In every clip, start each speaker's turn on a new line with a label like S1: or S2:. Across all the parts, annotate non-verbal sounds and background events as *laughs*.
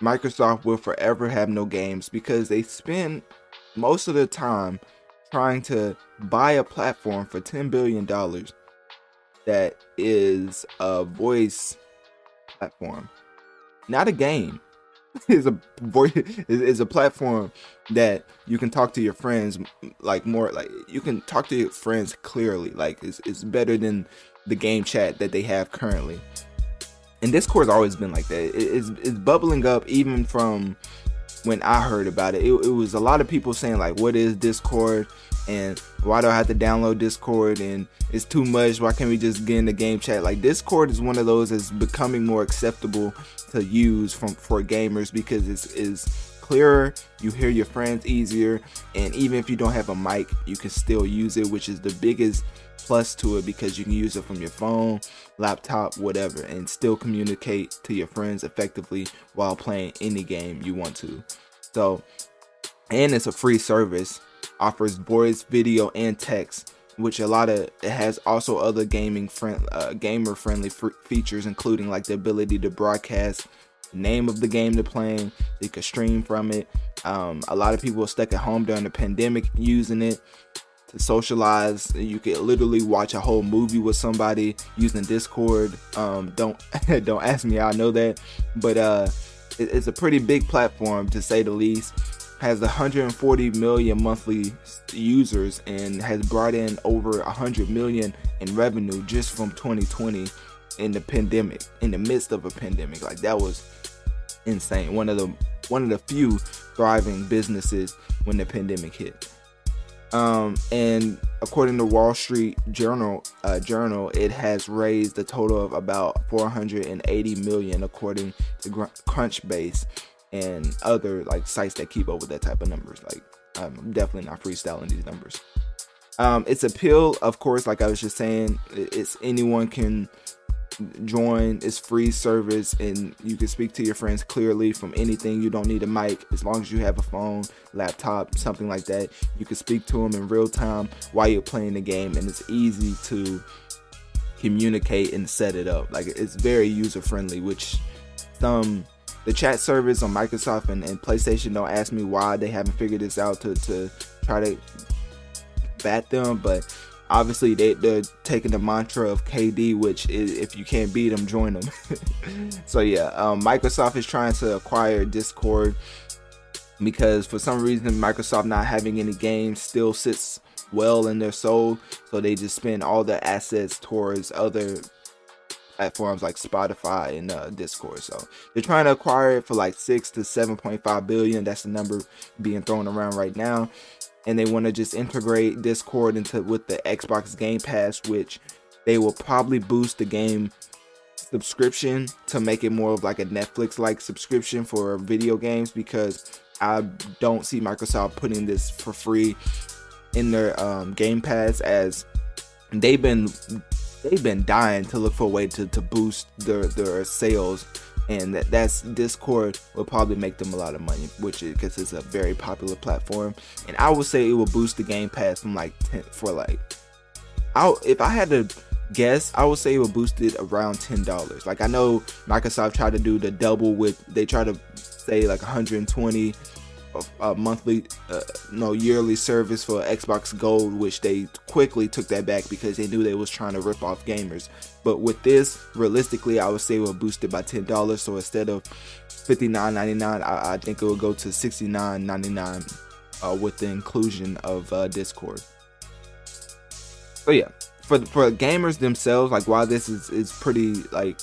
S1: Microsoft will forever have no games because they spend most of the time trying to buy a platform for $10 billion that is a voice platform, not a game. *laughs* is a voice is a platform that you can talk to your friends like more like you can talk to your friends clearly like it's, it's better than the game chat that they have currently and Discord's always been like that. It, it's, it's bubbling up even from when I heard about it. it. It was a lot of people saying like, "What is Discord?" and why do I have to download Discord? And it's too much. Why can't we just get in the game chat? Like Discord is one of those that's becoming more acceptable to use from for gamers because it's is clearer. You hear your friends easier, and even if you don't have a mic, you can still use it, which is the biggest plus to it because you can use it from your phone, laptop, whatever, and still communicate to your friends effectively while playing any game you want to. So, and it's a free service, offers voice, video, and text, which a lot of it has also other gaming friend, uh, gamer friendly f- features, including like the ability to broadcast name of the game they're playing. You can stream from it. Um, a lot of people are stuck at home during the pandemic using it to socialize. You could literally watch a whole movie with somebody using Discord. Um, don't *laughs* don't ask me, I know that, but uh, it, it's a pretty big platform to say the least. Has 140 million monthly users and has brought in over 100 million in revenue just from 2020 in the pandemic, in the midst of a pandemic. Like that was insane. One of the one of the few thriving businesses when the pandemic hit. Um, and according to Wall Street Journal, uh, Journal, it has raised a total of about 480 million, according to Crunchbase and other like sites that keep up with that type of numbers. Like, I'm definitely not freestyling these numbers. Um, its appeal, of course, like I was just saying, it's anyone can join its free service and you can speak to your friends clearly from anything. You don't need a mic. As long as you have a phone laptop something like that you can speak to them in real time while you're playing the game and it's easy to communicate and set it up. Like it's very user friendly which some the chat service on microsoft and, and playstation don't ask me why they haven't figured this out to, to try to bat them but obviously they, they're taking the mantra of KD, which is if you can't beat them, join them. *laughs* so yeah, um, Microsoft is trying to acquire Discord because for some reason Microsoft not having any games still sits well in their soul, so they just spend all their assets towards other platforms like Spotify and uh, Discord. So they're trying to acquire it for like six to seven point five billion. That's the number being thrown around right now and they want to just integrate Discord into with the Xbox Game Pass, which they will probably boost the game subscription to make it more of like a Netflix like subscription for video games because I don't see Microsoft putting this for free in their um, Game Pass as they've been they've been dying to look for a way to, to boost their their sales and that that's Discord will probably make them a lot of money, which is because it's a very popular platform. And I would say it will boost the Game Pass from like 10 for like, I if I had to guess, I would say it will boost it around ten dollars. Like I know Microsoft tried to do the double with they try to say like 120 a monthly, uh, no yearly service for Xbox Gold, which they quickly took that back because they knew they was trying to rip off gamers. But with this, realistically, I would say we'll boost it by ten dollars. So instead of $59.99. I, I think it will go to $69.99 uh, with the inclusion of uh, Discord. So yeah, for for gamers themselves, like while this is is pretty like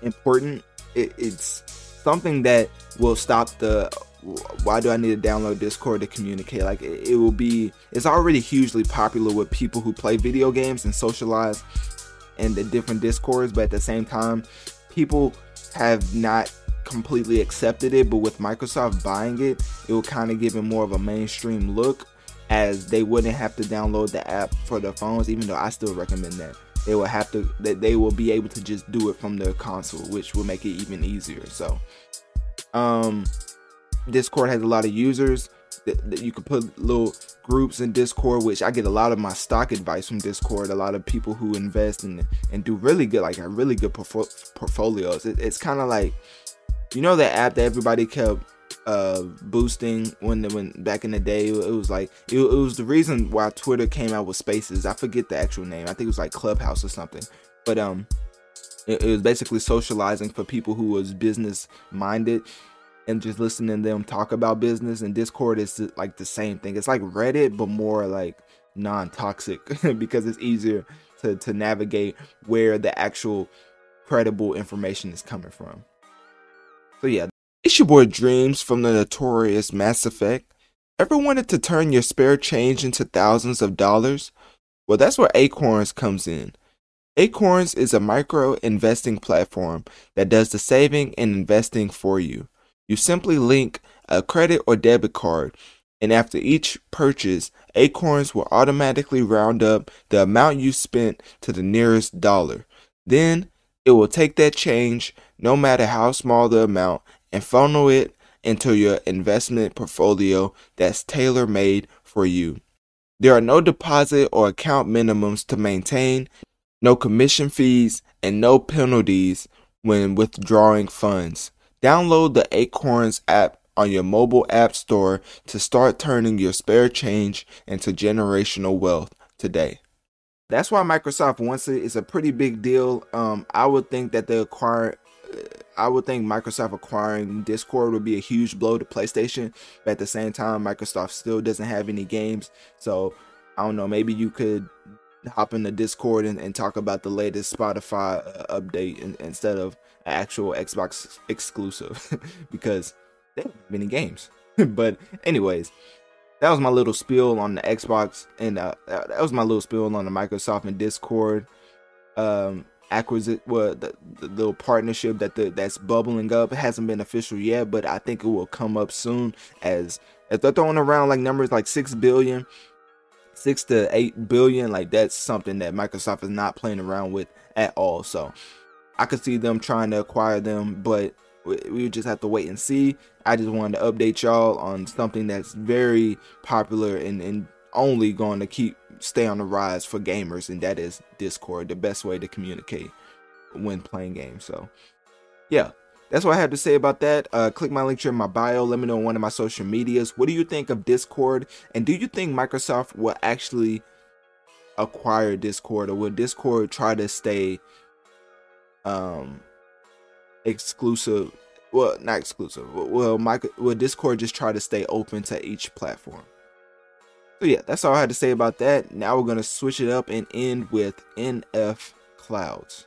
S1: important, it, it's something that will stop the why do I need to download Discord to communicate? Like it, it, will be it's already hugely popular with people who play video games and socialize in the different discords, but at the same time, people have not completely accepted it, but with Microsoft buying it, it will kind of give it more of a mainstream look as they wouldn't have to download the app for their phones, even though I still recommend that. They will have to that they will be able to just do it from their console, which will make it even easier. So um Discord has a lot of users that, that you can put little groups in Discord, which I get a lot of my stock advice from Discord. A lot of people who invest and and do really good, like a really good portfolios. It, it's kind of like you know that app that everybody kept uh boosting when when back in the day it was like it, it, was the reason why twitter came out with spaces i forget the actual name i think it was like clubhouse or something but um it, it was basically socializing for people who was business minded and just listening to them talk about business and discord is like the same thing it's like reddit but more like non-toxic *laughs* because it's easier to to navigate where the actual credible information is coming from so yeah it's your boy Dreamz from the notorious Mass Effect. Ever wanted to turn your spare change into thousands of dollars? Well, that's where Acorns comes in. Acorns is a micro investing platform that does the saving and investing for you. You simply link a credit or debit card, and after each purchase, Acorns will automatically round up the amount you spent to the nearest dollar. Then it will take that change, no matter how small the amount, and funnel it into your investment portfolio that's tailor made for you. There are no deposit or account minimums to maintain, no commission fees, and no penalties when withdrawing funds. Download the Acorns app on your mobile app store to start turning your spare change into generational wealth today. That's why Microsoft wants it. It's a pretty big deal. Um, I would think that they acquire I would think Microsoft acquiring Discord would be a huge blow to PlayStation, but at the same time, Microsoft still doesn't have any games. So I don't know. Maybe you could hop into Discord and, and talk about the latest Spotify uh, update in, instead of actual Xbox exclusive *laughs* because they don't have any games. *laughs* but anyways, that was my little spiel on the Xbox and uh, that was my little spiel on the Microsoft and Discord. Um, acquisition, well, the, the, little partnership that the, that's bubbling up. It hasn't been official yet, but I think it will come up soon. As if they're throwing around like numbers like six billion, six to eight billion, like that's something that Microsoft is not playing around with at all. So I could see them trying to acquire them, but we, just have to wait and see. I just wanted to update y'all on something that's very popular and, and only going to keep stay on the rise for gamers, and that is Discord, the best way to communicate when playing games. So, yeah, that's what I had to say about that. Uh, click my link in my bio. Let me know on one of my social medias. What do you think of Discord? And do you think Microsoft will actually acquire Discord, or will Discord try to stay um exclusive? Well, not exclusive. Will, Micro, will Discord just try to stay open to each platform? So yeah, that's all I had to say about that. Now we're gonna switch it up and end with NF Clouds.